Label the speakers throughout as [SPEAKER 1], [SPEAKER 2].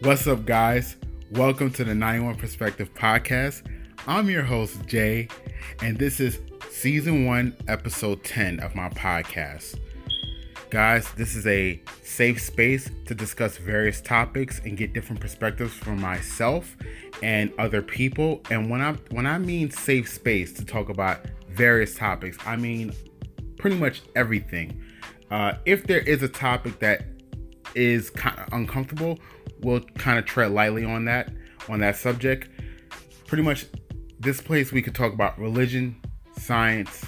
[SPEAKER 1] What's up, guys? Welcome to the 91 Perspective Podcast. I'm your host, Jay, and this is season one, episode 10 of my podcast. Guys, this is a safe space to discuss various topics and get different perspectives from myself and other people. And when I when I mean safe space to talk about various topics, I mean pretty much everything. Uh, if there is a topic that is kind of uncomfortable, we'll kind of tread lightly on that on that subject. Pretty much, this place we could talk about religion, science,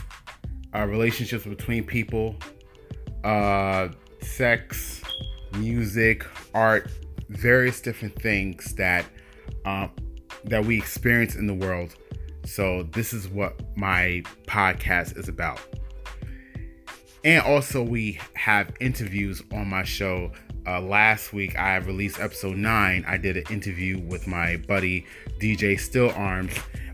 [SPEAKER 1] uh, relationships between people, uh, sex, music, art, various different things that um, that we experience in the world. So this is what my podcast is about. And also, we have interviews on my show. Uh, last week, I released episode nine. I did an interview with my buddy DJ Still Arms.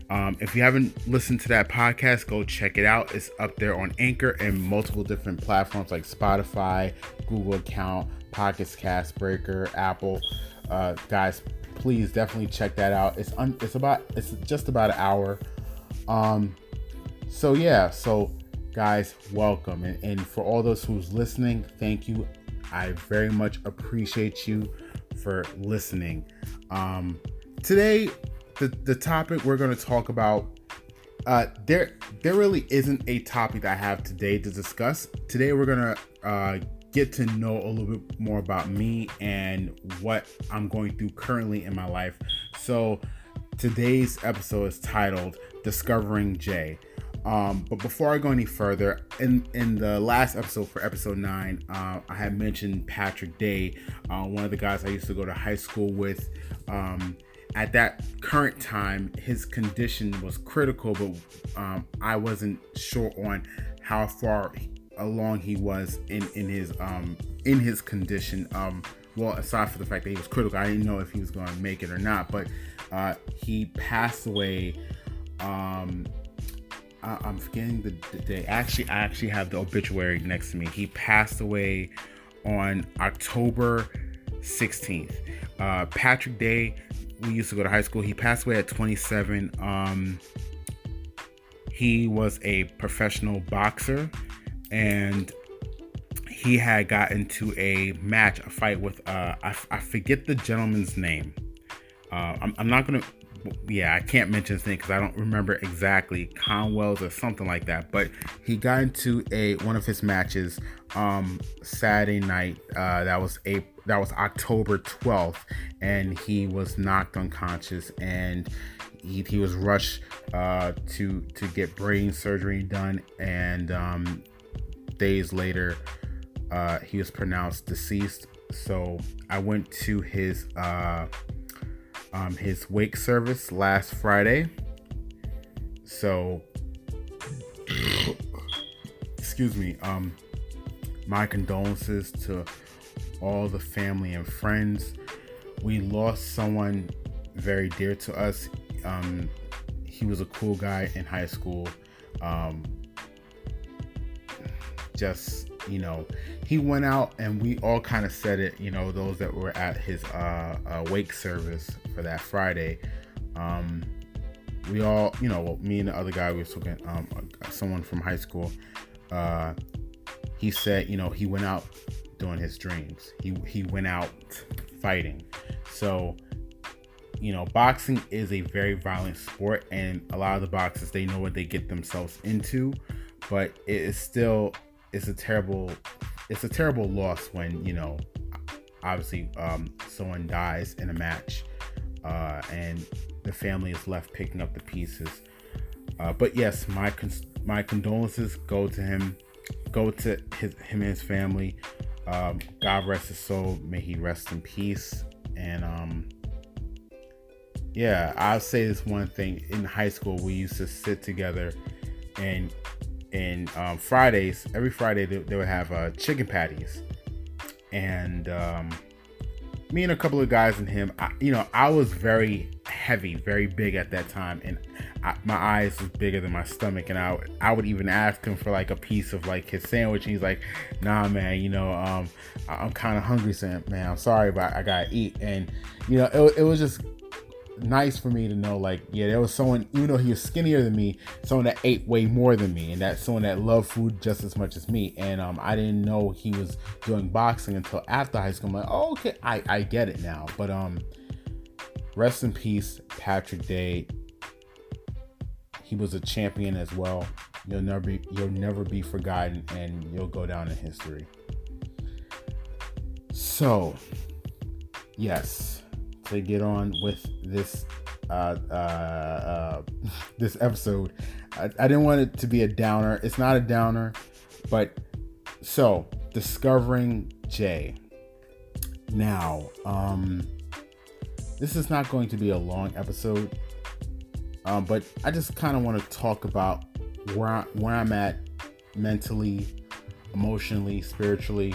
[SPEAKER 1] Um, if you haven't listened to that podcast, go check it out. It's up there on Anchor and multiple different platforms like Spotify, Google account, Pocket Casts Breaker, Apple. Uh, guys, please definitely check that out. It's un- it's about it's just about an hour. Um, so yeah, so guys, welcome, and, and for all those who's listening, thank you. I very much appreciate you for listening. Um, today the the topic we're going to talk about uh, there there really isn't a topic that I have today to discuss. Today we're gonna uh, get to know a little bit more about me and what I'm going through currently in my life. So today's episode is titled "Discovering Jay." Um, but before I go any further, in in the last episode for episode nine, uh, I had mentioned Patrick Day, uh, one of the guys I used to go to high school with. Um, at that current time, his condition was critical, but um, I wasn't sure on how far along he was in in his um, in his condition. Um, well, aside from the fact that he was critical, I didn't know if he was going to make it or not. But uh, he passed away. I, I'm forgetting the, the day. Actually, I actually have the obituary next to me. He passed away on October 16th. Uh, Patrick Day we used to go to high school. He passed away at 27. Um, he was a professional boxer, and he had got into a match, a fight with uh, I, I forget the gentleman's name. Uh, I'm, I'm, not gonna, yeah, I can't mention his name because I don't remember exactly Conwell's or something like that. But he got into a one of his matches um, Saturday night. Uh, that was a that was October 12th, and he was knocked unconscious and he, he was rushed uh, to to get brain surgery done, and um, days later uh, he was pronounced deceased. So I went to his uh, um, his wake service last Friday. So excuse me. Um, my condolences to all the family and friends. We lost someone very dear to us. Um, he was a cool guy in high school. Um, just you know, he went out and we all kind of said it. You know, those that were at his uh, uh, wake service for that Friday. Um, we all, you know, me and the other guy we were talking, um, someone from high school. Uh, he said, you know, he went out doing his dreams. He he went out fighting. So, you know, boxing is a very violent sport, and a lot of the boxers they know what they get themselves into, but it is still it's a terrible it's a terrible loss when you know obviously um, someone dies in a match uh, and the family is left picking up the pieces. Uh, but yes, my cons- my condolences go to him, go to his him and his family. Um, God rest his soul. May he rest in peace. And um, yeah, I'll say this one thing. In high school, we used to sit together and and um, Fridays, every Friday they, they would have uh, chicken patties, and um, me and a couple of guys and him, I, you know, I was very heavy, very big at that time, and I, my eyes was bigger than my stomach. And I I would even ask him for like a piece of like his sandwich. And he's like, Nah, man, you know, um, I'm kind of hungry, so man, I'm sorry, but I gotta eat. And you know, it, it was just nice for me to know like yeah there was someone even though he was skinnier than me someone that ate way more than me and that someone that loved food just as much as me. And um, i didn't know he was doing boxing until after high school. I'm like oh, okay i i get it now. But um rest in peace patrick day. He was a champion as well. You'll never be you'll never be forgotten and you'll go down in history. So yes to get on with this uh, uh, uh, this episode. I, I didn't want it to be a downer. It's not a downer, but so discovering Jay. Now, um, this is not going to be a long episode, um, but I just kind of want to talk about where I, where I'm at mentally, emotionally, spiritually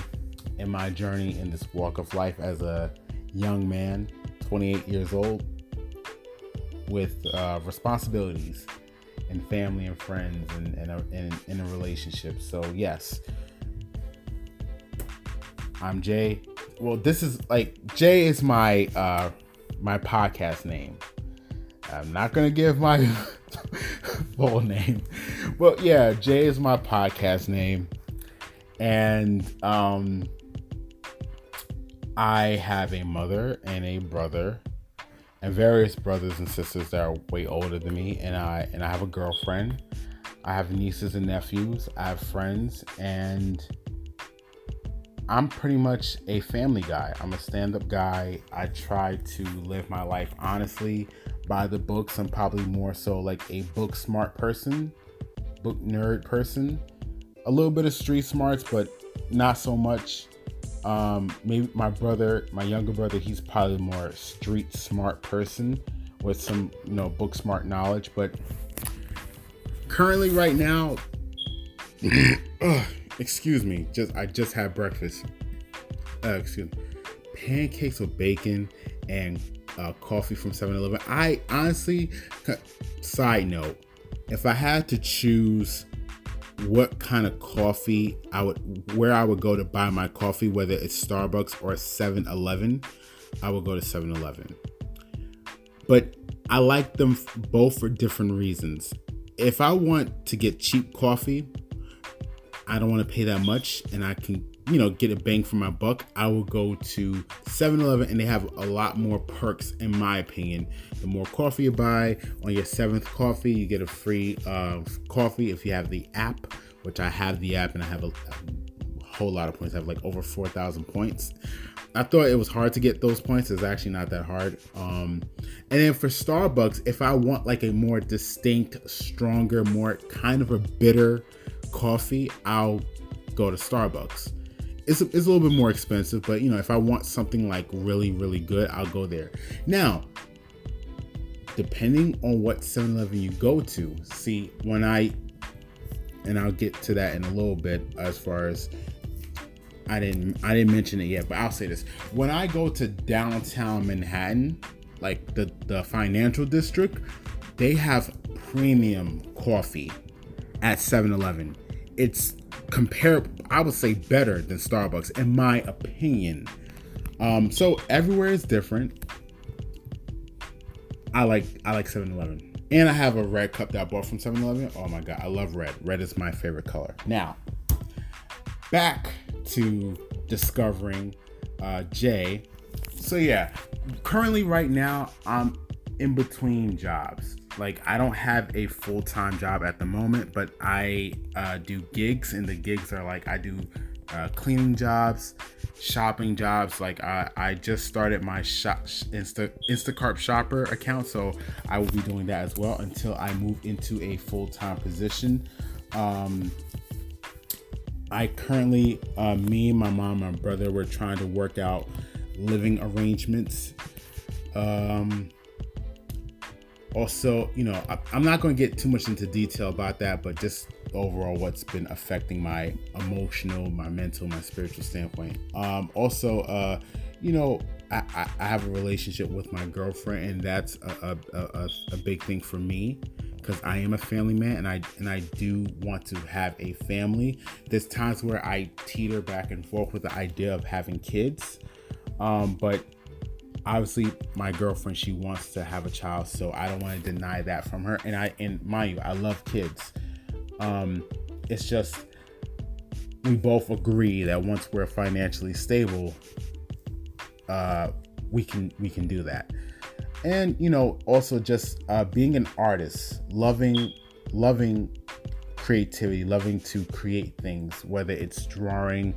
[SPEAKER 1] in my journey in this walk of life as a young man 28 years old with uh, responsibilities and family and friends and, and, a, and in a relationship. So, yes, I'm Jay. Well, this is like Jay is my uh, my podcast name. I'm not gonna give my full name, but yeah, Jay is my podcast name, and um, I have a mother and a brother and various brothers and sisters that are way older than me and I and I have a girlfriend. I have nieces and nephews. I have friends and I'm pretty much a family guy. I'm a stand-up guy. I try to live my life honestly by the books. I'm probably more so like a book smart person, book nerd person. A little bit of street smarts, but not so much um, maybe my brother, my younger brother, he's probably more street smart person with some, you know, book smart knowledge. But currently, right now, excuse me, just I just had breakfast. Uh, excuse me, pancakes with bacon and uh, coffee from 7-Eleven. I honestly, side note, if I had to choose what kind of coffee I would where I would go to buy my coffee, whether it's Starbucks or 7-Eleven, I would go to 7-Eleven. But I like them both for different reasons. If I want to get cheap coffee, I don't want to pay that much and I can you know, get a bang for my buck, I will go to 7 Eleven and they have a lot more perks, in my opinion. The more coffee you buy on your seventh coffee, you get a free uh, coffee if you have the app, which I have the app and I have a, a whole lot of points. I have like over 4,000 points. I thought it was hard to get those points. It's actually not that hard. Um, and then for Starbucks, if I want like a more distinct, stronger, more kind of a bitter coffee, I'll go to Starbucks it's a, it's a little bit more expensive, but you know, if I want something like really, really good, I'll go there. Now, depending on what 7 Eleven you go to, see, when I, and I'll get to that in a little bit as far as I didn't I didn't mention it yet, but I'll say this. When I go to downtown Manhattan, like the, the financial district, they have premium coffee at 7-Eleven. It's compare I would say better than Starbucks in my opinion. Um, so everywhere is different. I like I like 7-Eleven. And I have a red cup that I bought from 7-Eleven. Oh my god, I love red. Red is my favorite color. Now, back to discovering uh, Jay. So yeah, currently right now I'm in between jobs like I don't have a full time job at the moment, but I uh, do gigs, and the gigs are like I do uh, cleaning jobs, shopping jobs. Like I, I just started my shop Insta Instacart shopper account, so I will be doing that as well until I move into a full time position. Um, I currently, uh, me, my mom, my brother, we're trying to work out living arrangements. Um, also, you know, I, am not going to get too much into detail about that, but just overall what's been affecting my emotional, my mental, my spiritual standpoint. Um, also, uh, you know, I, I, have a relationship with my girlfriend, and that's a, a, a, a big thing for me because I am a family man and I and I do want to have a family. There's times where I teeter back and forth with the idea of having kids, um, but obviously my girlfriend she wants to have a child, so I don't want to deny that from her. And I and mind you, I love kids. Um, it's just we both agree that once we're financially stable, uh, we can we can do that and you know also just uh, being an artist loving loving creativity loving to create things whether it's drawing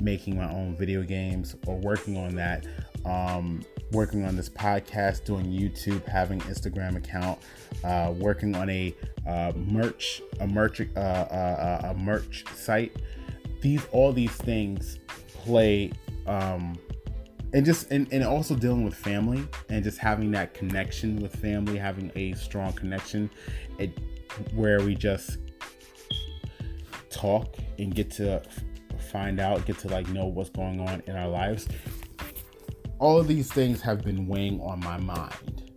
[SPEAKER 1] making my own video games or working on that um, working on this podcast doing youtube having instagram account uh, working on a uh, merch a merch uh, uh, a merch site. These all these things play um, and just and, and also dealing with family and just having that connection with family having a strong connection it, where we just talk and get to find out get to like know what's going on in our lives all of these things have been weighing on my mind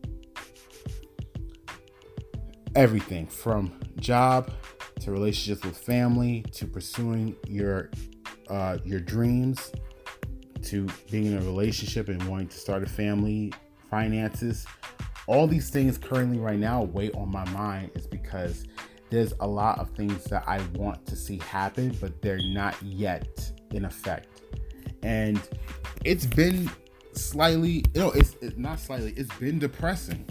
[SPEAKER 1] everything from job to relationships with family to pursuing your uh, your dreams to being in a relationship and wanting to start a family, finances, all these things currently right now weigh on my mind is because there's a lot of things that I want to see happen, but they're not yet in effect. And it's been slightly, know, it's, it's not slightly, it's been depressing.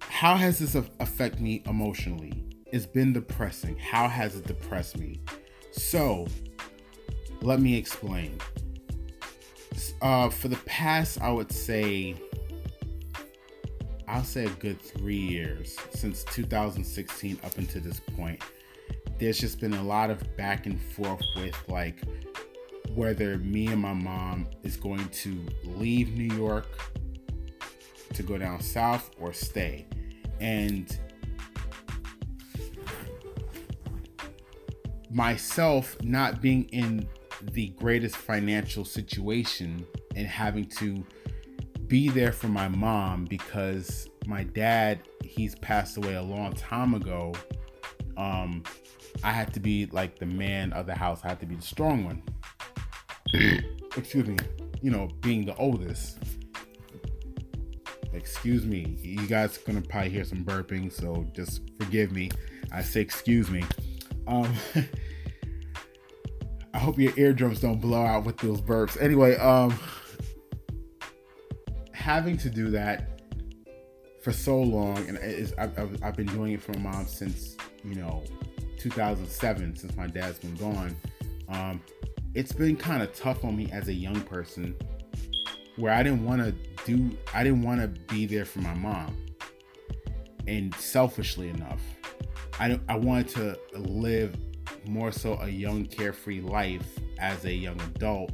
[SPEAKER 1] How has this affect me emotionally? It's been depressing. How has it depressed me? So, let me explain. Uh, for the past, I would say, I'll say a good three years since 2016 up until this point. There's just been a lot of back and forth with like whether me and my mom is going to leave New York to go down south or stay. And myself not being in the greatest financial situation and having to be there for my mom because my dad he's passed away a long time ago um i had to be like the man of the house i had to be the strong one excuse me you know being the oldest excuse me you guys are gonna probably hear some burping so just forgive me i say excuse me um I hope your eardrums don't blow out with those burps. Anyway, um, having to do that for so long, and I've, I've been doing it for a mom since you know 2007, since my dad's been gone. Um, it's been kind of tough on me as a young person, where I didn't want to do, I didn't want to be there for my mom, and selfishly enough, I I wanted to live more so a young carefree life as a young adult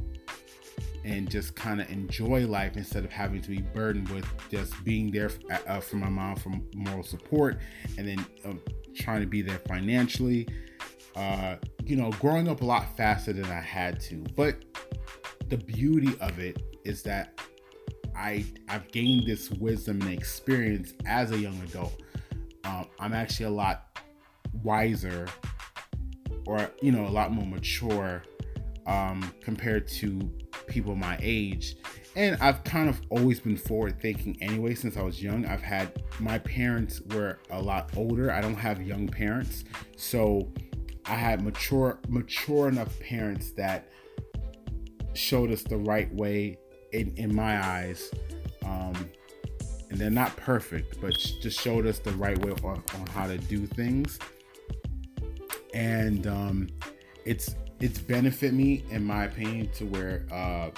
[SPEAKER 1] and just kind of enjoy life instead of having to be burdened with just being there uh, for my mom for moral support and then um, trying to be there financially uh, you know growing up a lot faster than i had to. But the beauty of it is that i i've gained this wisdom and experience as a young adult. Um, i'm actually a lot wiser or you know a lot more mature um, compared to people my age. And i've kind of always been forward thinking anyway since i was young. I've had my parents were a lot older. I don't have young parents. So i had mature mature enough parents that showed us the right way in, in my eyes. Um, and they're not perfect but just showed us the right way on, on how to do things. And um, it's it's benefit me in my opinion to where uh,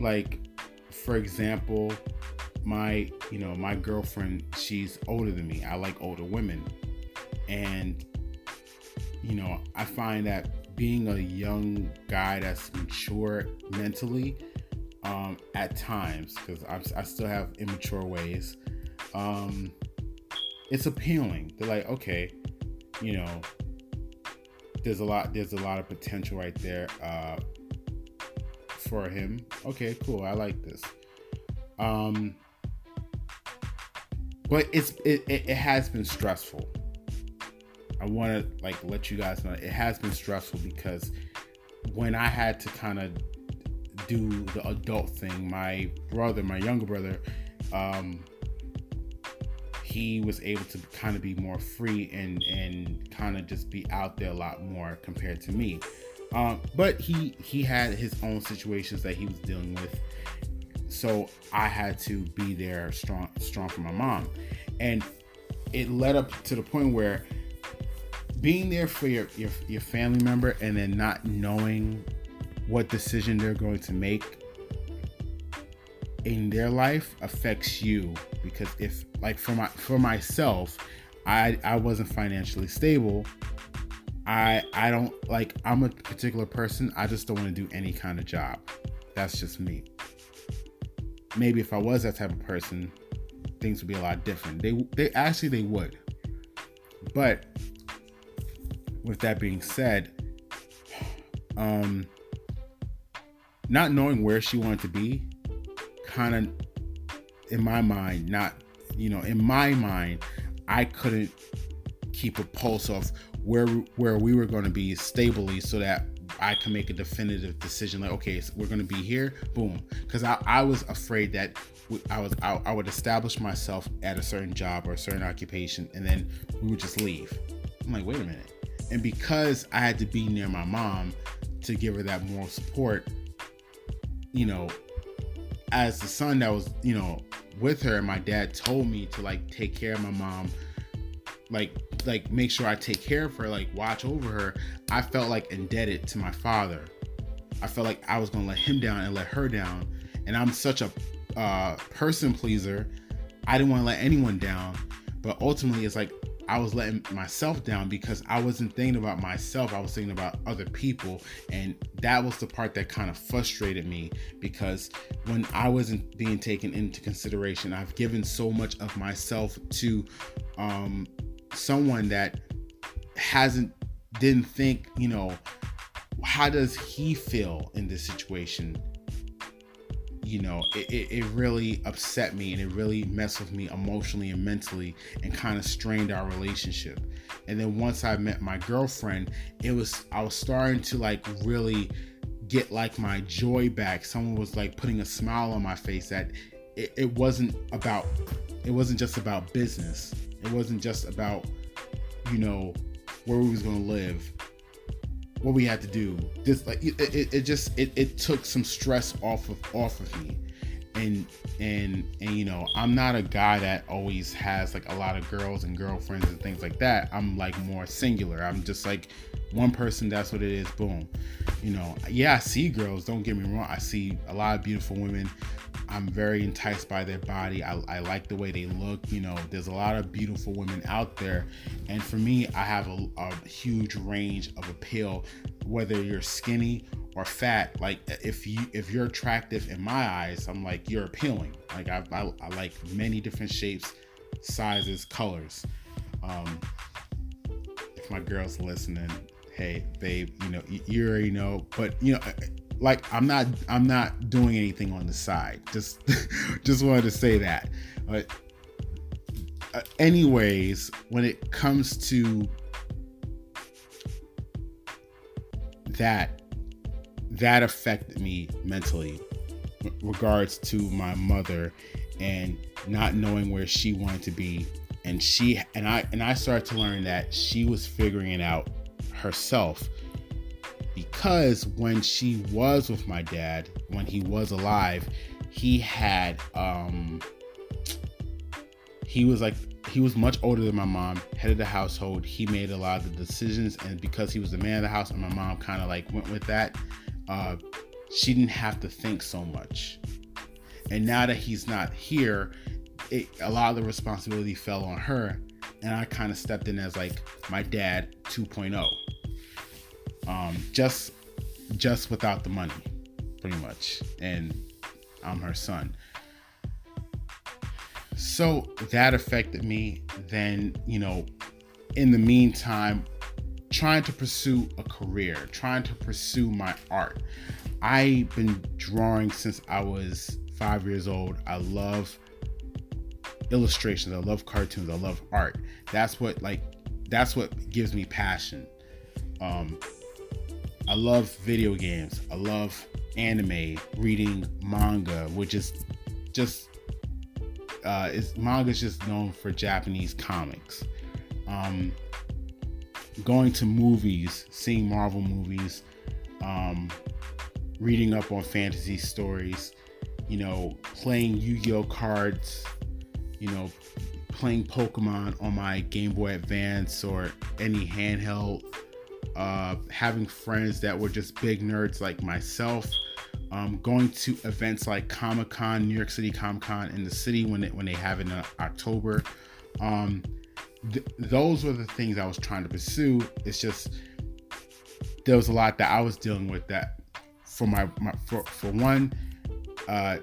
[SPEAKER 1] like for example my you know my girlfriend she's older than me. I like older women. And you know i find that being a young guy that's mature mentally um, at times because I still have immature ways um, it's appealing. They're like, okay, you know, there's a lot there's a lot of potential right there uh, for him. Okay, cool. I like this. Um, but it's it, it, it has been stressful. I want to like let you guys know it has been stressful because when I had to kind of do the adult thing, my brother, my younger brother, um, he was able to kind of be more free and and kind of just be out there a lot more compared to me. Um, but he he had his own situations that he was dealing with, so I had to be there strong strong for my mom, and it led up to the point where being there for your, your your family member and then not knowing what decision they're going to make in their life affects you. Because if like for my for myself i i wasn't financially stable. I i don't like i'm a particular person. I just don't want to do any kind of job. That's just me. Maybe if i was that type of person things would be a lot different. They they actually they would. But with that being said um not knowing where she wanted to be kind of in my mind not you know in my mind i couldn't keep a pulse of where where we were going to be stably so that i can make a definitive decision like okay so we're going to be here boom. Because I, I was afraid that i was I, I would establish myself at a certain job or a certain occupation and then we would just leave. I'm like wait a minute and because i had to be near my mom to give her that moral support you know as the son that was, you know, with her, my dad told me to like take care of my mom, like like make sure I take care of her, like watch over her. I felt like indebted to my father. I felt like I was gonna let him down and let her down, and I'm such a uh, person pleaser. I didn't want to let anyone down, but ultimately, it's like I was letting myself down because I wasn't thinking about myself. I was thinking about other people. And that was the part that kind of frustrated me because when I wasn't being taken into consideration, I've given so much of myself to um, someone that hasn't, didn't think, you know, how does he feel in this situation? You know, it, it, it, really upset me and it really messed with me emotionally and mentally and kind of strained our relationship. And then once I met my girlfriend, it was, I was starting to like really get like my joy back. Someone was like putting a smile on my face that it, it wasn't about, it wasn't just about business. It wasn't just about, you know, where we was going to live what we had to do. This like it, it, it just it, it took some stress off of off of me. And and and you know, I'm not a guy that always has like a lot of girls and girlfriends and things like that. I'm like more singular. I'm just like one person, that's what it is, boom. You know, yeah, I see girls, don't get me wrong. I see a lot of beautiful women I'm very enticed by their body. I, I, like the way they look. You know, there's a lot of beautiful women out there. And for me, I have a, a huge range of appeal, whether you're skinny or fat. Like if you if you're attractive in my eyes, I'm like you're appealing. Like I, I, I like many different shapes, sizes, colors. Um, if my girl's listening, hey babe, you know you, you already know. But you know like I'm not I'm not doing anything on the side. Just just wanted to say that. But uh, anyways, when it comes to that that affected me mentally regards to my mother and not knowing where she wanted to be and she and I and I started to learn that she was figuring it out herself because when she was with my dad, when he was alive, he had um he was like he was much older than my mom, head of the household. He made a lot of the decisions, and because he was the man of the house, and my mom kind of like went with that, uh, she didn't have to think so much. And now that he's not here, it, a lot of the responsibility fell on her, and I kind of stepped in as like my dad 2.0 um, just just without the money, pretty much. And I'm her son. so that affected me. Then, you know, in the meantime, trying to pursue a career, trying to pursue my art. I've been drawing since I was five years old. I love illustrations. I love cartoons. I love art. That's what like that's what gives me passion. Um, I love video games. I love anime, reading manga, which is just uh, is manga is just known for Japanese comics. Um, going to movies, seeing Marvel movies, um, reading up on fantasy stories, you know, playing Yu-Gi-Oh cards, you know, playing Pokemon on my Game Boy Advance or any handheld, uh, having friends that were just big nerds like myself, um, going to events like Comic Con, New York City Comic Con in the city when it, when they have in October. Um, th- those were the things I was trying to pursue. It's just there was a lot that I was dealing with that for my, my for, for one uh,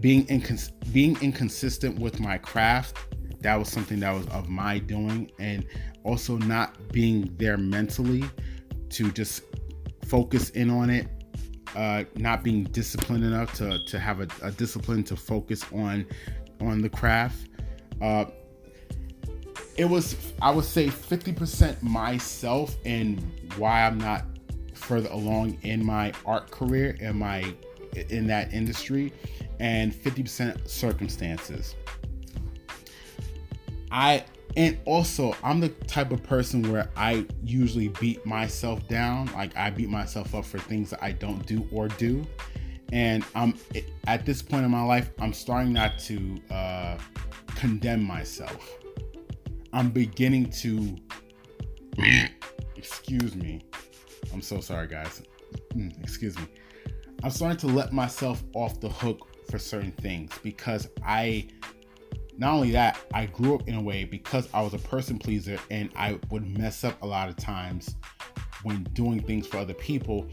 [SPEAKER 1] being incons- being inconsistent with my craft that was something that was of my doing and also not being there mentally to just focus in on it uh, not being disciplined enough to, to have a, a discipline to focus on on the craft uh, it was i would say 50% myself and why i'm not further along in my art career and my in that industry and 50% circumstances. I and also I'm the type of person where I usually beat myself down. Like I beat myself up for things that I don't do or do. And I'm at this point in my life, I'm starting not to uh, condemn myself. I'm beginning to excuse me. I'm so sorry, guys. Mm, excuse me. I'm starting to let myself off the hook for certain things because I not only that, I grew up in a way because I was a person pleaser and I would mess up a lot of times when doing things for other people.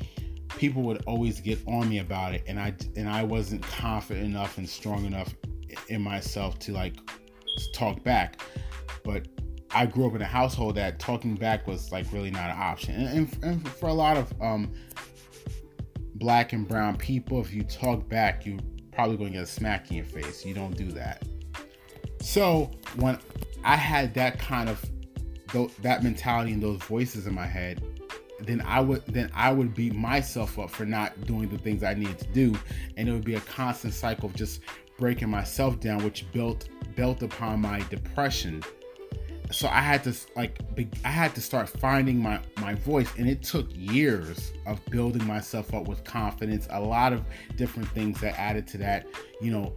[SPEAKER 1] People would always get on me about it, and I and I wasn't confident enough and strong enough in myself to like talk back. But I grew up in a household that talking back was like really not an option, and, and, and for a lot of um, black and brown people, if you talk back, you're probably going to get a smack in your face. You don't do that. So when I had that kind of that mentality and those voices in my head, then I would then I would beat myself up for not doing the things I needed to do, and it would be a constant cycle of just breaking myself down, which built built upon my depression. So I had to like I had to start finding my my voice. And it took years of building myself up with confidence a lot of different things that added to that you know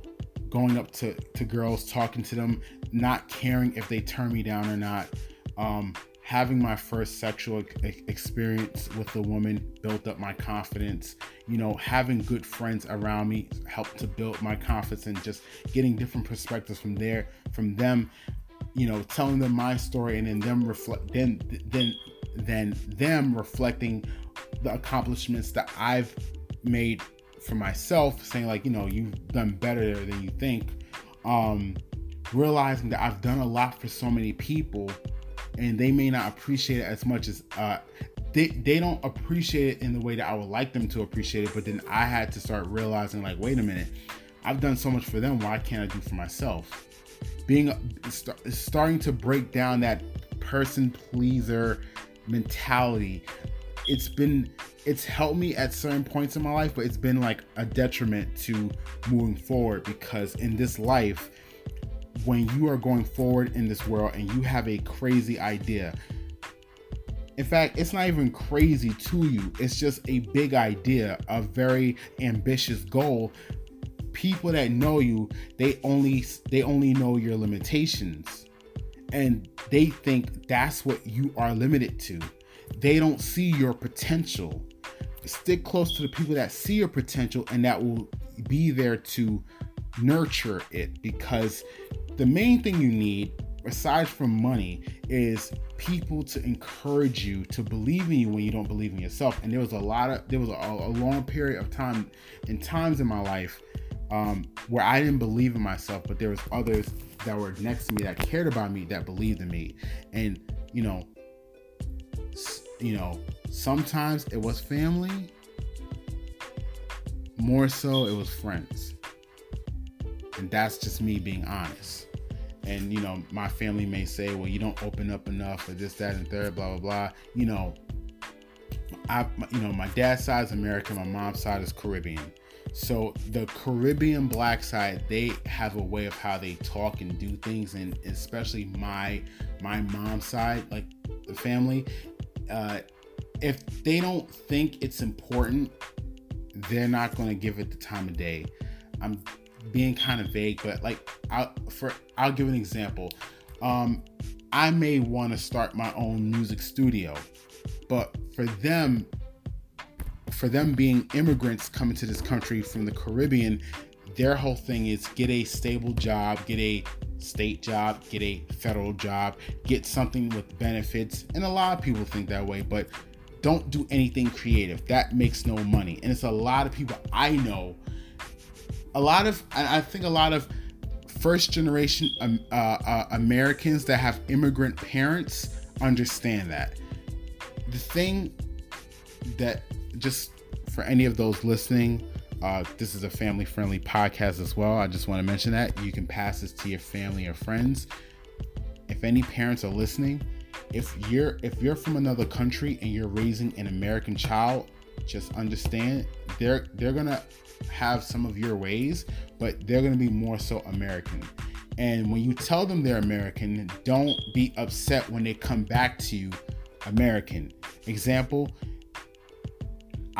[SPEAKER 1] going up to to girls talking to them not caring if they turn me down or not. Um having my first sexual experience with a woman built up my confidence. You know having good friends around me helped to build my confidence and just getting different perspectives from there from them you know, telling them my story and then them reflect then then then them reflecting the accomplishments that I've made for myself, saying like, you know, you've done better than you think. Um, realizing that I've done a lot for so many people and they may not appreciate it as much as uh, they, they don't appreciate it in the way that I would like them to appreciate it. But then I had to start realizing, like, wait a minute, I've done so much for them. Why can't I do for myself? being starting to break down that person pleaser mentality it's been it's helped me at certain points in my life but it's been like a detriment to moving forward because in this life when you are going forward in this world and you have a crazy idea in fact it's not even crazy to you it's just a big idea a very ambitious goal people that know you, they only they only know your limitations. And they think that's what you are limited to. They don't see your potential. Stick close to the people that see your potential and that will be there to nurture it because the main thing you need aside from money is people to encourage you to believe in you when you don't believe in yourself and there was a lot of there was a, a long period of time in times in my life um, where I didn't believe in myself, but there was others that were next to me that cared about me that believed in me, and you know, you know, sometimes it was family. More so, it was friends, and that's just me being honest. And you know, my family may say, "Well, you don't open up enough for this, that, and third, blah, blah, blah." You know, I, you know, my dad's side is American, my mom's side is Caribbean so the Caribbean black side, they have a way of how they talk and do things, and especially my my mom's side, like the family, uh, if they don't think it's important, they're not going to give it the time of day. I'm being kind of vague, but like I'll for I'll give an example. Um, I may want to start my own music studio, but for them, for them being immigrants coming to this country from the Caribbean, their whole thing is get a stable job, get a state job, get a federal job, get something with benefits. And a lot of people think that way, but don't do anything creative. That makes no money. And it's a lot of people I know, a lot of, I think a lot of first generation um, uh, uh, Americans that have immigrant parents understand that. The thing that just for any of those listening, uh, this is a family friendly podcast as well. I just want to mention that you can pass this to your family or friends. If any parents are listening, if you're if you're from another country and you're raising an American child, just understand they're they're gonna have some of your ways, but they're gonna be more so American. And when you tell them they're American, don't be upset when they come back to you American. Example,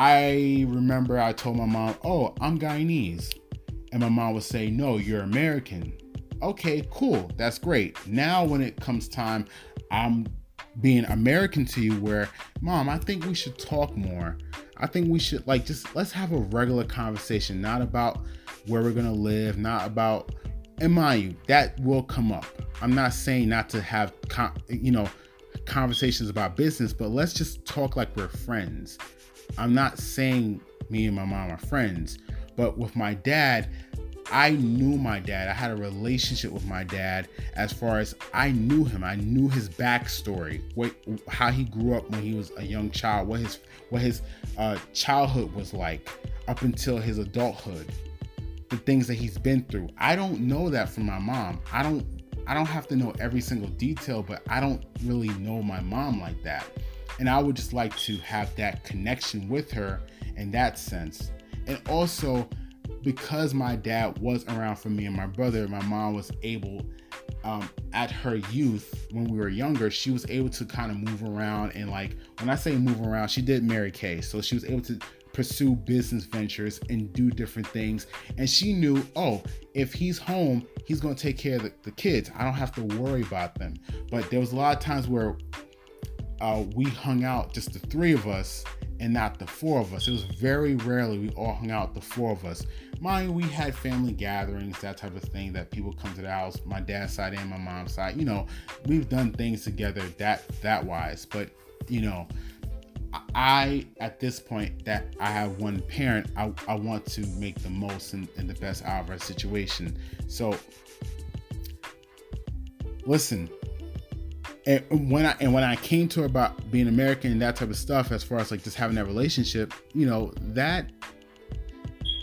[SPEAKER 1] I remember I told my mom, "Oh, I'm Guyanese," and my mom would say, "No, you're American." Okay, cool, that's great. Now, when it comes time, I'm being American to you, where, mom, I think we should talk more. I think we should like just let's have a regular conversation, not about where we're gonna live, not about. And mind you, that will come up. I'm not saying not to have, you know, conversations about business, but let's just talk like we're friends I'm not saying me and my mom are friends, but with my dad, I knew my dad. I had a relationship with my dad as far as I knew him. I knew his backstory, what, how he grew up when he was a young child, what his what his uh, childhood was like up until his adulthood, the things that he's been through. I don't know that from my mom. I don't I don't have to know every single detail, but I don't really know my mom like that. And I would just like to have that connection with her in that sense. And also, because my dad was around for me and my brother, my mom was able, um, at her youth, when we were younger, she was able to kind of move around. And like, when I say move around, she did Mary Kay. So she was able to pursue business ventures and do different things. And she knew, oh, if he's home, he's going to take care of the, the kids. I don't have to worry about them. But there was a lot of times where uh, we hung out just the three of us and not the four of us. It was very rarely we all hung out the four of us. Mind we had family gatherings, that type of thing that people come to the house, my dad's side and my mom's side. You know, we've done things together that that wise. But you know, I at this point that I have one parent, I, I want to make the most and, and the best out of our situation. So listen, and when I and when I came to her about being American and that type of stuff, as far as like just having that relationship, you know, that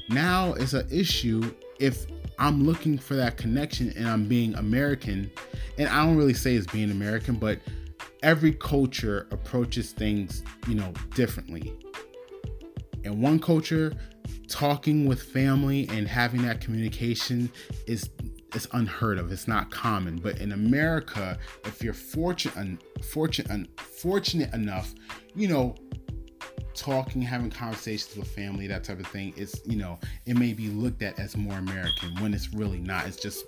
[SPEAKER 1] now is an issue if I'm looking for that connection and I'm being American, and I don't really say it's being American, but every culture approaches things, you know, differently. In one culture, talking with family and having that communication is it's unheard of. It's not common. But in America, if you're fortunate, fortunate, fortunate enough, you know, talking, having conversations with family, that type of thing, it's you know, it may be looked at as more American when it's really not. It's just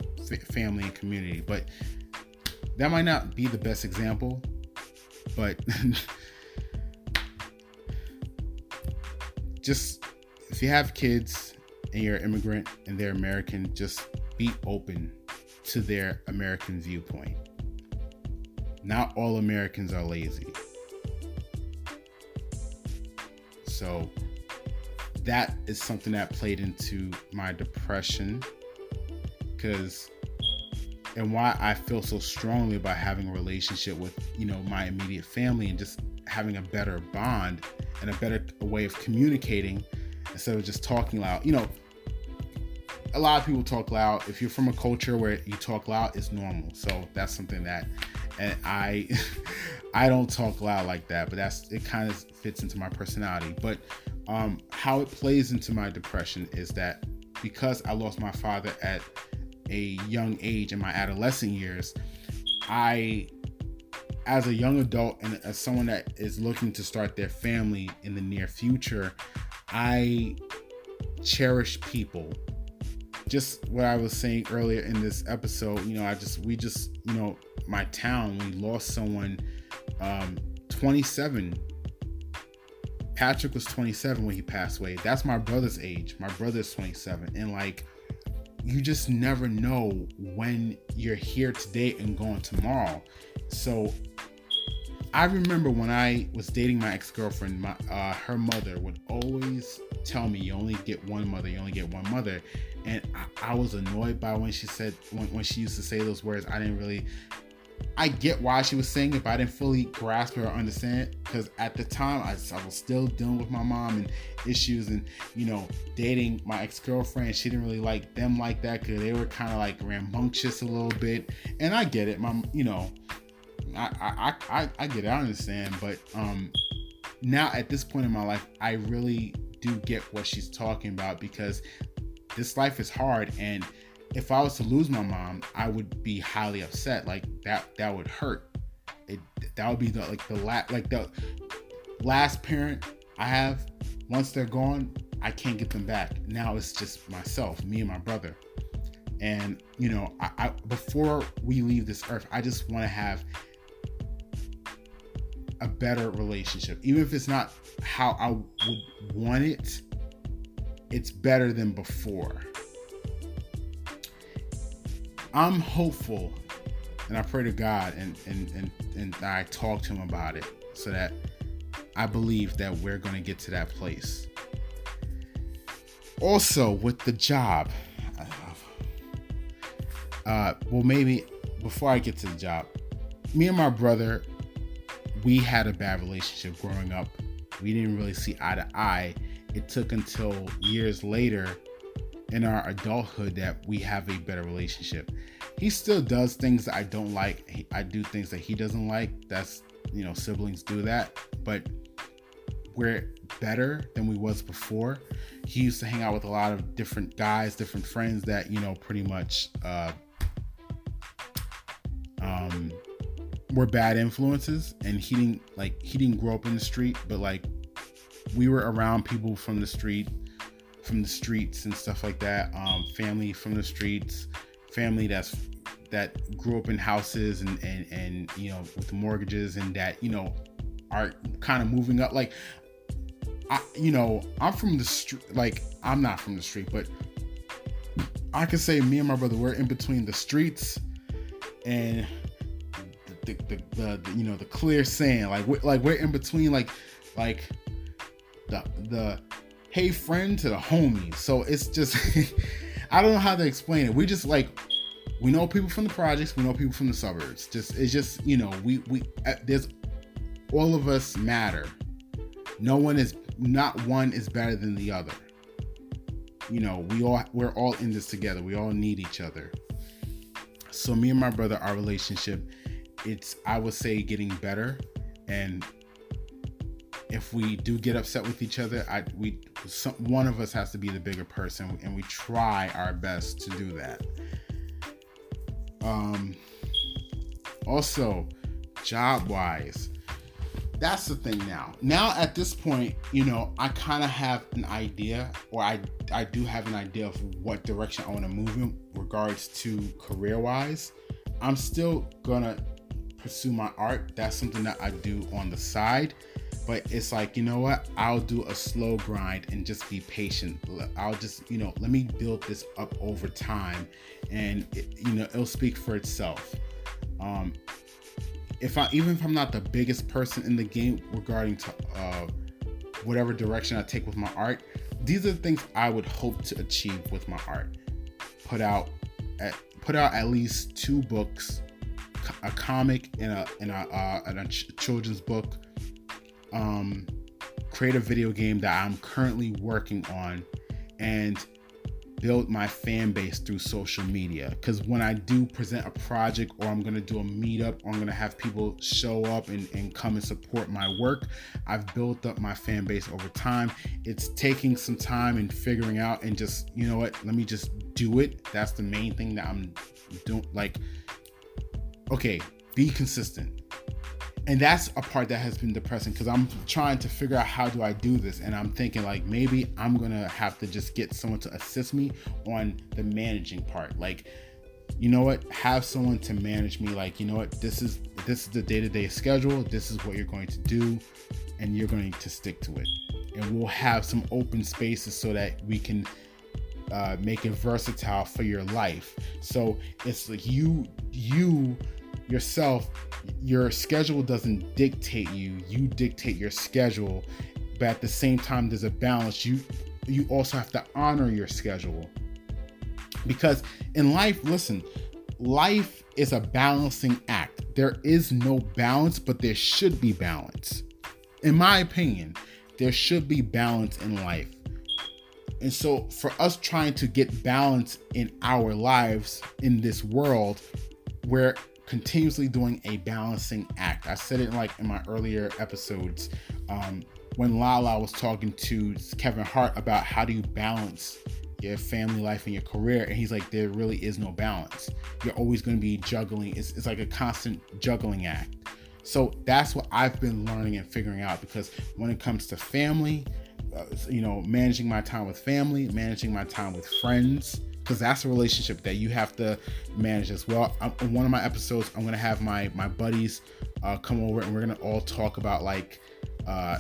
[SPEAKER 1] family and community. But that might not be the best example, but just if you have kids and you're an immigrant and they're American, just be open to their American viewpoint. Not all Americans are lazy. So that is something that played into my depression because and why I feel so strongly about having a relationship with you know my immediate family and just having a better bond and a better way of communicating instead of just talking loud. You know, a lot of people talk loud. If you're from a culture where you talk loud, it's normal. So that's something that, and I, I don't talk loud like that. But that's it. Kind of fits into my personality. But um, how it plays into my depression is that because I lost my father at a young age in my adolescent years, I as a young adult and as someone that is looking to start their family in the near future, I cherish people. Just what I was saying earlier in this episode, you know, I just, we just, you know, my town, we lost someone um, 27. Patrick was 27 when he passed away. That's my brother's age. My brother's 27. And like, you just never know when you're here today and gone tomorrow. So I remember when I was dating my ex girlfriend, uh, her mother would always tell me, "You only get one mother. You only get one mother," and I, I was annoyed by when she said when, when she used to say those words. I didn't really. I get why she was saying it, but I didn't fully grasp it or understand it because at the time I, I, was still dealing with my mom and issues and you know dating my ex girlfriend. She didn't really like them like that because they were kind of like rambunctious a little bit, and I get it. My you know I, I, I, I get it, I understand, but um, now at this point in my life, I really do get what she's talking about because this life is hard, and if I was to lose my mom, I would be highly upset. Like that, that would hurt. It that would be the like the last like the last parent I have. Once they're gone, I can't get them back. Now it's just myself, me and my brother. And you know, I, I before we leave this earth, I just want to have a better relationship. Even if it's not how I would want it, it's better than before. I'm hopeful and I pray to God and and and, and I talk to him about it so that I believe that we're going to get to that place. Also, with the job, uh, well, maybe before I get to the job, me and my brother we had a bad relationship growing up. We didn't really see eye to eye. It took until years later in our adulthood that we have a better relationship. He still does things that I don't like. I do things that he doesn't like. That's, you know, siblings do that. But we're better than we was before. He used to hang out with a lot of different guys, different friends that, you know, pretty much uh um were bad influences and he didn't like he didn't grow up in the street but like we were around people from the street from the streets and stuff like that um family from the streets family that's that grew up in houses and and and you know with mortgages and that you know are kind of moving up like I you know I'm from the street like I'm not from the street but I can say me and my brother we're in between the streets and the, the, the, the you know the clear sand like we're, like we're in between like like the the hey friend to the homies so it's just i don't know how to explain it. We just like we know people from the projects we know people from the suburbs. Just it's just you know we we uh, there's all of us matter. No one is not one is better than the other. You know we all we're all in this together. We all need each other. So me and my brother our relationship it's I would say getting better and if we do get upset with each other, I we some, one of us has to be the bigger person, and we try our best to do that. Um, also, job wise, that's the thing now. Now at this point, you know, I kind of have an idea, or I I do have an idea of what direction I want to move in regards to career wise. I'm still gonna pursue my art. That's something that I do on the side. But it's like, you know what? I'll do a slow grind and just be patient. I'll just, you know, let me build this up over time and, it, you know, it'll speak for itself. Um, if I, even if I'm not the biggest person in the game regarding to, uh, whatever direction I take with my art, these are the things I would hope to achieve with my art. Put out at, put out at least two books, a comic and a and a, uh, and a ch- children's book. Um, create a video game that I'm currently working on, and build my fan base through social media. Because when I do present a project or I'm going to do a meetup or I'm going to have people show up and, and come and support my work, I've built up my fan base over time. It's taking some time and figuring out and just, you know what, let me just do it. That's the main thing that I'm doing. Like, okay, be consistent. And that's a part that has been depressing because i'm trying to figure out how do i do this? And i'm thinking like maybe i'm gonna have to just get someone to assist me on the managing part. Like you know what? Have someone to manage me like you know what? This is this is the day-to-day schedule. This is what you're going to do and you're going to stick to it. And we'll have some open spaces so that we can uh, make it versatile for your life. So it's like you you yourself your schedule doesn't dictate you you dictate your schedule. But at the same time there's a balance. You you also have to honor your schedule. Because in life listen life is a balancing act. There is no balance but there should be balance. In my opinion there should be balance in life. And so for us trying to get balance in our lives in this world where continuously doing a balancing act. I said it like in my earlier episodes um, when Lala was talking to Kevin Hart about how do you balance your family life and your career and he's like there really is no balance. You're always going to be juggling. It's, it's like a constant juggling act. So that's what i've been learning and figuring out because when it comes to family uh, you know managing my time with family managing my time with friends because that's a relationship that you have to manage as well. I'm, in one of my episodes, I'm gonna have my my buddies uh, come over and we're gonna all talk about like uh,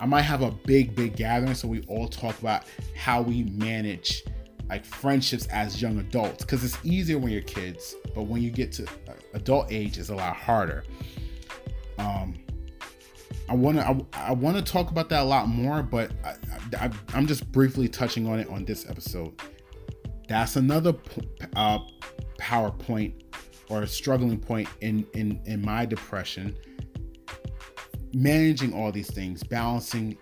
[SPEAKER 1] I might have a big big gathering so we all talk about how we manage like friendships as young adults because it's easier when you're kids, but when you get to uh, adult age, it's a lot harder. Um, I want to I, I want to talk about that a lot more, but I, I, I'm just briefly touching on it on this episode. That's another uh, PowerPoint or struggling point in, in, in my depression. Managing all these things, balancing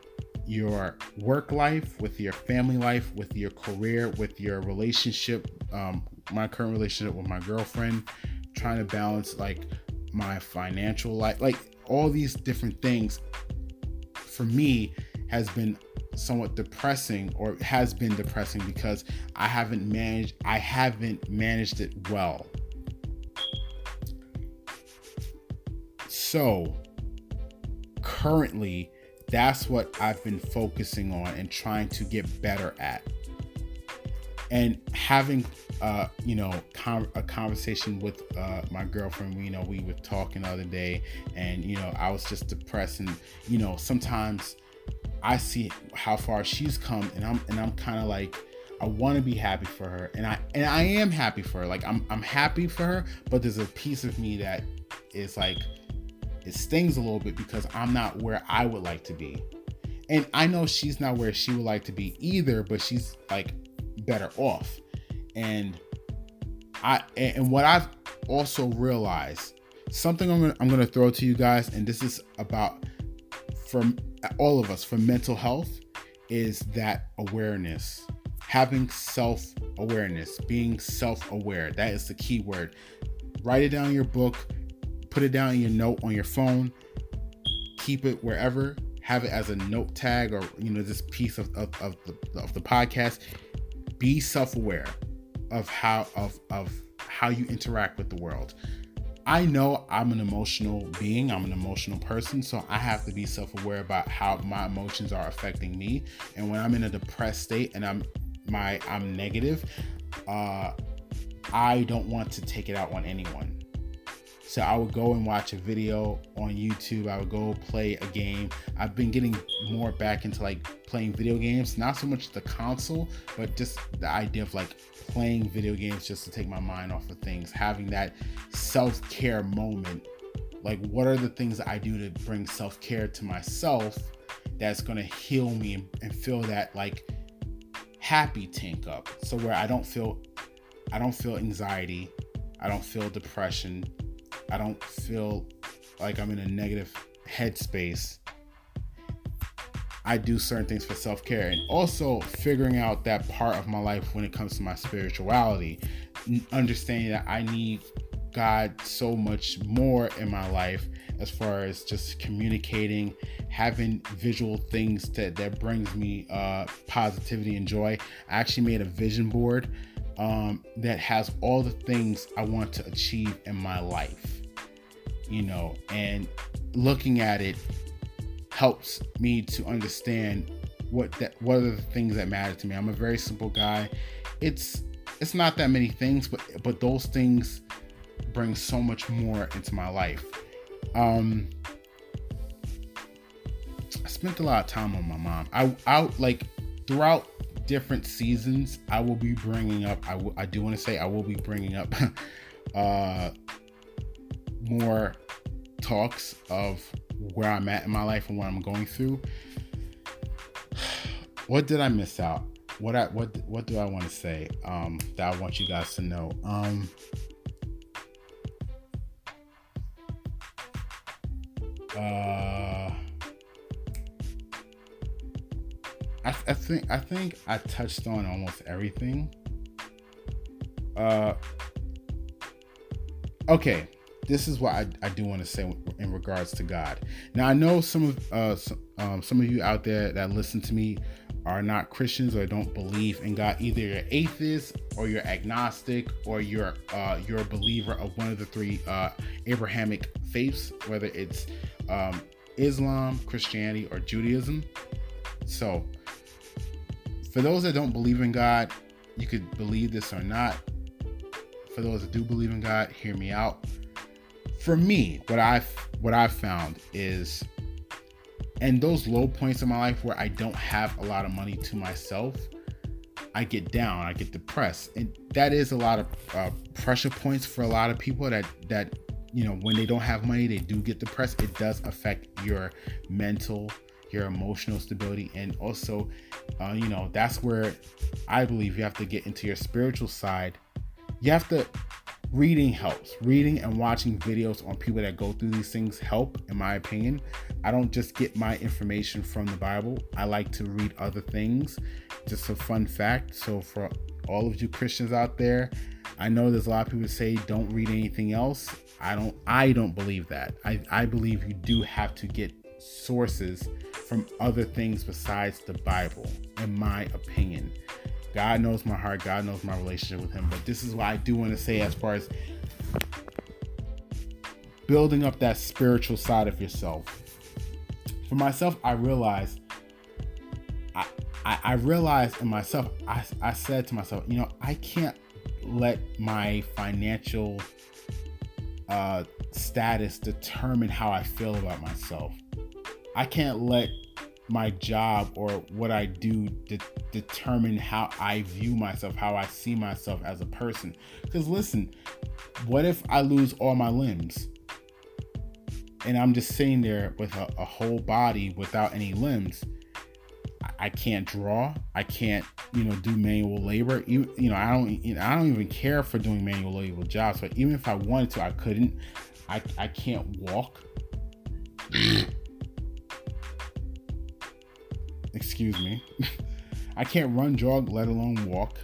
[SPEAKER 1] your work life with your family life, with your career, with your relationship, um, my current relationship with my girlfriend, trying to balance like my financial life, like all these different things for me has been somewhat depressing or has been depressing because I haven't managed I haven't managed it well. So currently that's what I've been focusing on and trying to get better at. And having uh, you know, con- a conversation with uh, my girlfriend. You know, we were talking the other day, and you know, I was just depressed, and you know, sometimes I see how far she's come, and I'm and I'm kind of like, I want to be happy for her, and I and I am happy for her. Like I'm I'm happy for her, but there's a piece of me that is like, it stings a little bit because I'm not where I would like to be, and I know she's not where she would like to be either, but she's like better off, and I and what I've also realized something I'm gonna, I'm gonna throw to you guys, and this is about from all of us for mental health is that awareness having self awareness being self aware that is the key word. Write it down in your book put it down in your note on your phone keep it wherever have it as a note tag or you know this piece of, of, of the, of the podcast. Be self aware of how of of how you interact with the world I know I'm an emotional being, I'm an emotional person, so I have to be self aware about how my emotions are affecting me. And when I'm in a depressed state and I'm my I'm negative, uh, I don't want to take it out on anyone. So I would go and watch a video on YouTube. I would go play a game. I've been getting more back into like playing video games, not so much the console, but just the idea of like playing video games just to take my mind off of things, having that self care moment. Like, what are the things I do to bring self care to myself that's to heal me and feel that like happy tank up. So where I don't feel I don't feel anxiety, I don't feel depression, I don't feel like I'm in a negative headspace. I do certain things for self care and also figuring out that part of my life when it comes to my spirituality, understanding that I need God so much more in my life as far as just communicating, having visual things that that brings me uh, positivity and joy. I actually made a vision board um, that has all the things I want to achieve in my life, you know, and looking at it helps me to understand what that what are the things that matter to me. I'm a very simple guy. It's it's not that many things, but but those things bring so much more into my life. Um I spent a lot of time on my mom. I out like throughout different seasons, I will be bringing up. I, w- I do want to say I will be bringing up uh, more talks of where I'm at in my life and what I'm going through. What did I miss out? What I what what do I want to say um, that I want you guys to know? Um, uh, I, I think I think I touched on almost everything. Uh, okay, this is what I, I do want to say in regards to God. Now I know some of uh some, um, some of you out there that listen to me are not Christians or don't believe in God. Either you're atheist or you're agnostic or you're uh, you're a believer of one of the three uh, Abrahamic faiths, whether it's um, Islam, Christianity, or Judaism. So for those that don't believe in God, you could believe this or not. For those that do believe in God, hear me out. For me, what I've what I've found is and those low points in my life where I don't have a lot of money to myself, I get down, I get depressed, and that is a lot of uh, pressure points for a lot of people. That that you know when they don't have money, they do get depressed. It does affect your mental your emotional stability and also uh, you know that's where i believe you have to get into your spiritual side you have to reading helps. Reading and watching videos on people that go through these things help in my opinion. I don't just get my information from the bible. I like to read other things. Just a fun fact so for all of you christians out there i know there's a lot of people say don't read anything else. I don't i don't believe that. I, I believe you do have to get sources from other things besides the Bible, in my opinion. God knows my heart, God knows my relationship with Him. But this is what I do want to say as far as building up that spiritual side of yourself. For myself, I realized, I, I, I realized in myself, I, I said to myself, you know, I can't let my financial uh, status determine how I feel about myself. I can't let my job or what I do de- determine how I view myself, how I see myself as a person. Because listen, what if I lose all my limbs? And I'm just sitting there with a, a whole body without any limbs. I, can't draw. I can't, you know, do manual labor. You, you know, I don't, I don't even care for doing manual labor jobs. But even if I wanted to, I couldn't. I, I can't walk. Excuse me. I can't run, jog, let alone walk.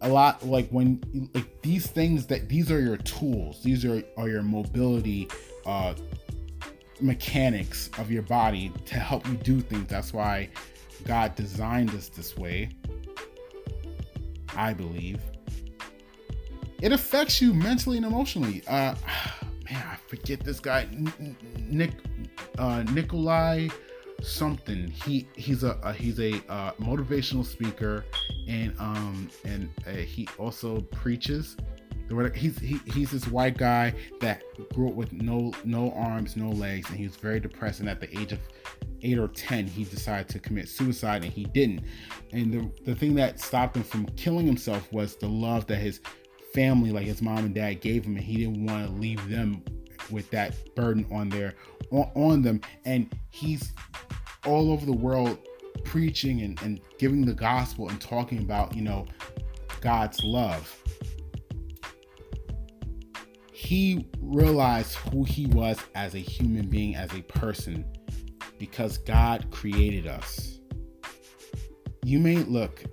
[SPEAKER 1] A lot like when like these things that these are your tools. These are are your mobility uh mechanics of your body to help you do things. That's why God designed us this way. I believe. It affects you mentally and emotionally. Uh man, I forget this guy Nick uh Nikolai something. He he's a, a he's a uh, motivational speaker, and um and uh, he also preaches. He's he, he's this white guy that grew up with no no arms, no legs, and he was very depressed. And at the age of eight or ten, he decided to commit suicide, and he didn't. And the the thing that stopped him from killing himself was the love that his family, like his mom and dad, gave him, and he didn't want to leave them with that burden on their on, on them. And he's all over the world preaching and, and giving the gospel and talking about, you know, God's love. He realized who he was as a human being, as a person, because God created us. You may look,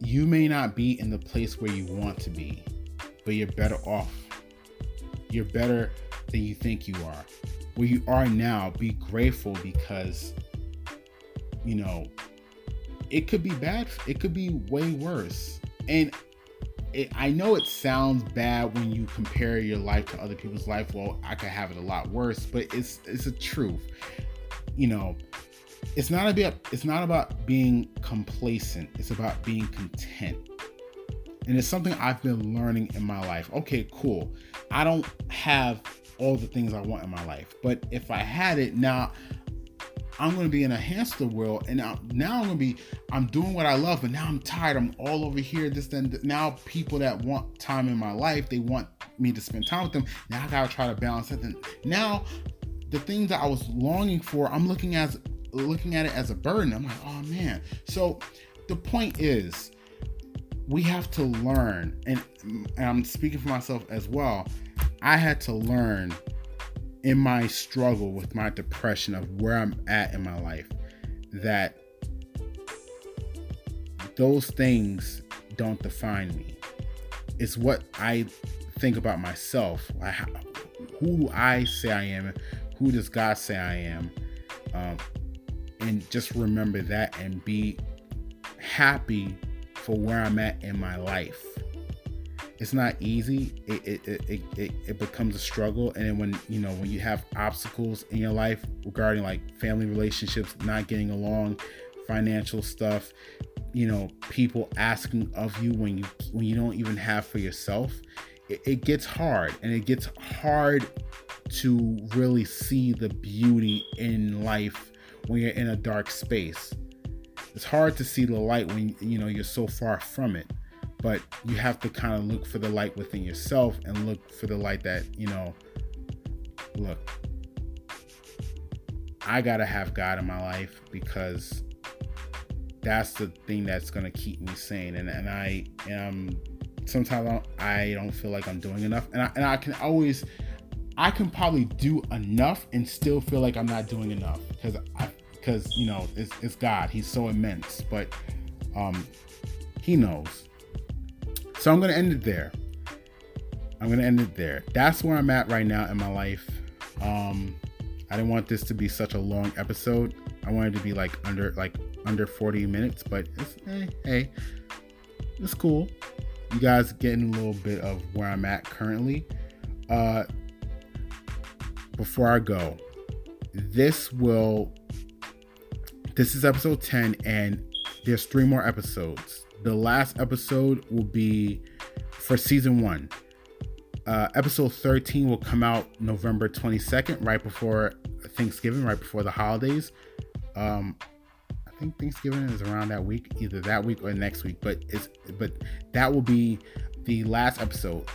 [SPEAKER 1] you may not be in the place where you want to be, but you're better off. You're better than you think you are. Where you are now, be grateful because, you know, it could be bad. It could be way worse. And it, I know it sounds bad when you compare your life to other people's life. Well, I could have it a lot worse, but it's it's a truth. You know, it's not about it's not about being complacent. It's about being content. And it's something I've been learning in my life. Okay, cool. I don't have all the things I want in my life, but if I had it now, I'm going to be in a hamster world, and now, now I'm going to be I'm doing what I love, but now I'm tired. I'm all over here. This then now people that want time in my life, they want me to spend time with them. Now I gotta try to balance it. And now the things that I was longing for, I'm looking as looking at it as a burden. I'm like, oh man. So the point is, we have to learn, and, and I'm speaking for myself as well. I had to learn in my struggle with my depression of where I'm at in my life that those things don't define me. It's what I think about myself. who do I say I am? Who does God say I am? Um, and just remember that and be happy for where I'm at in my life. It's not easy. It it, it, it, it becomes a struggle. And then when you know when you have obstacles in your life regarding like family relationships not getting along, financial stuff, you know, people asking of you when you when you don't even have for yourself, it, it gets hard. And it gets hard to really see the beauty in life when you're in a dark space. It's hard to see the light when you know you're so far from it. But you have to kind of look for the light within yourself and look for the light that, you know, look, I got to have God in my life because that's the thing that's to keep me sane. And, and I am sometimes I don't, I don't feel like I'm doing enough. And I, and I can always I can probably do enough and still feel like I'm not doing enough because I because you know it's, it's God. He's so immense, but um, He knows. So I'm gonna end it there. I'm gonna end it there. That's where I'm at right now in my life. Um, I didn't want this to be such a long episode. I wanted to be like under like under 40 minutes, but it's hey, hey it's cool. You guys getting a little bit of where I'm at currently. Uh, before I go, this will this is episode 10 and there's three more episodes. The last episode will be for season 1. Uh, episode 13 will come out November 22nd, right before Thanksgiving, right before the holidays. Um, I think Thanksgiving is around that week, either that week or next week. But it's but that will be the last episode.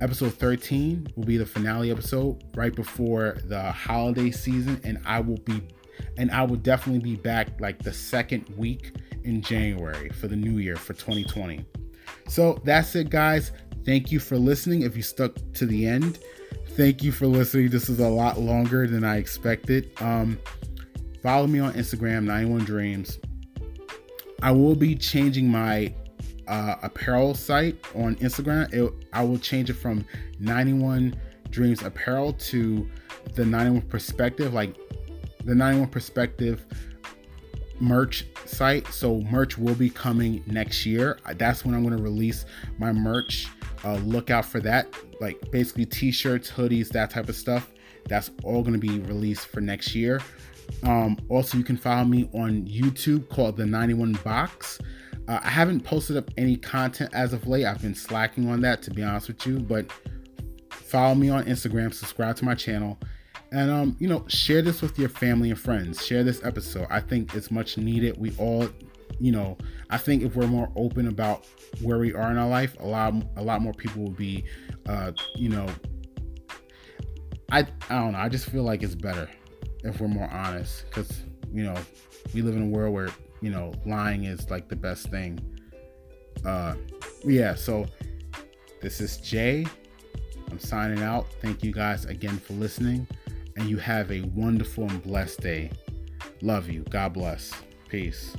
[SPEAKER 1] Episode 13 will be the finale episode right before the holiday season, and I will be and I will definitely be back like the second week in January for the new year for 2020. So that's it, guys. Thank you for listening. If you stuck to the end, thank you for listening. This is a lot longer than I expected. Um, follow me on Instagram, 91 Dreams. I will be changing my uh, apparel site on Instagram. It, I will change it from 91 Dreams Apparel to the 91 Perspective, like the 91 Perspective merch site. So merch will be coming next year. That's when I'm going to release my merch. Uh, look out for that. Like basically t-shirts, hoodies, that type of stuff. That's all going to be released for next year. Um, also, you can follow me on YouTube called the 91 Box. Uh, I haven't posted up any content as of late. I've been slacking on that, to be honest with you. But follow me on Instagram, subscribe to my channel, and um, you know, share this with your family and friends. Share this episode. I think it's much needed. We all, you know, I think if we're more open about where we are in our life, a lot, a lot more people will be, uh, you know, I, I don't know. I just feel like it's better if we're more honest, because you know, we live in a world where you know lying is like the best thing. Uh, yeah. So this is Jay. I'm signing out. Thank you guys again for listening and you have a wonderful and blessed day. Love you. God bless. Peace.